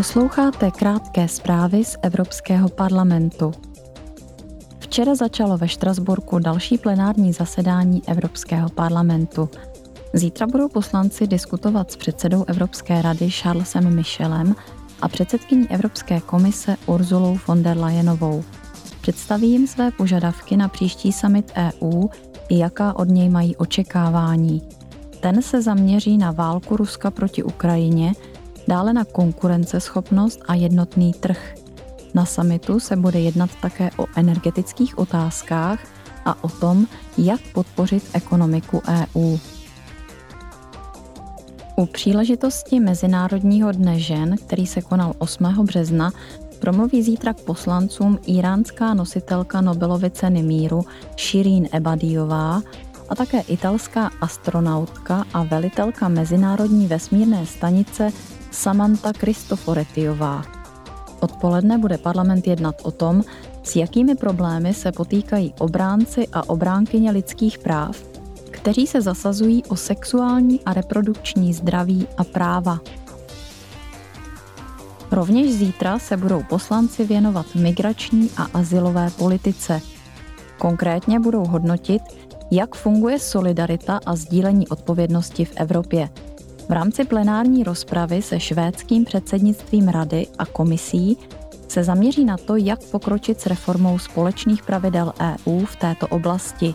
Posloucháte krátké zprávy z Evropského parlamentu. Včera začalo ve Štrasburku další plenární zasedání Evropského parlamentu. Zítra budou poslanci diskutovat s předsedou Evropské rady Charlesem Michelem a předsedkyní Evropské komise Urzulou von der Leyenovou. Představí jim své požadavky na příští summit EU i jaká od něj mají očekávání. Ten se zaměří na válku Ruska proti Ukrajině – dále na konkurenceschopnost a jednotný trh. Na samitu se bude jednat také o energetických otázkách a o tom, jak podpořit ekonomiku EU. U příležitosti Mezinárodního dne žen, který se konal 8. března, promluví zítra k poslancům iránská nositelka Nobelovy ceny míru Shirin Ebadiová a také italská astronautka a velitelka Mezinárodní vesmírné stanice Samantha Kristoforetiová. Odpoledne bude parlament jednat o tom, s jakými problémy se potýkají obránci a obránkyně lidských práv, kteří se zasazují o sexuální a reprodukční zdraví a práva. Rovněž zítra se budou poslanci věnovat migrační a asilové politice. Konkrétně budou hodnotit, jak funguje solidarita a sdílení odpovědnosti v Evropě – v rámci plenární rozpravy se švédským předsednictvím Rady a komisí se zaměří na to, jak pokročit s reformou společných pravidel EU v této oblasti.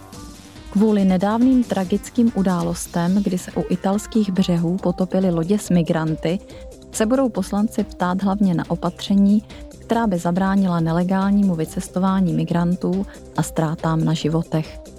Kvůli nedávným tragickým událostem, kdy se u italských břehů potopily lodě s migranty, se budou poslanci ptát hlavně na opatření, která by zabránila nelegálnímu vycestování migrantů a ztrátám na životech.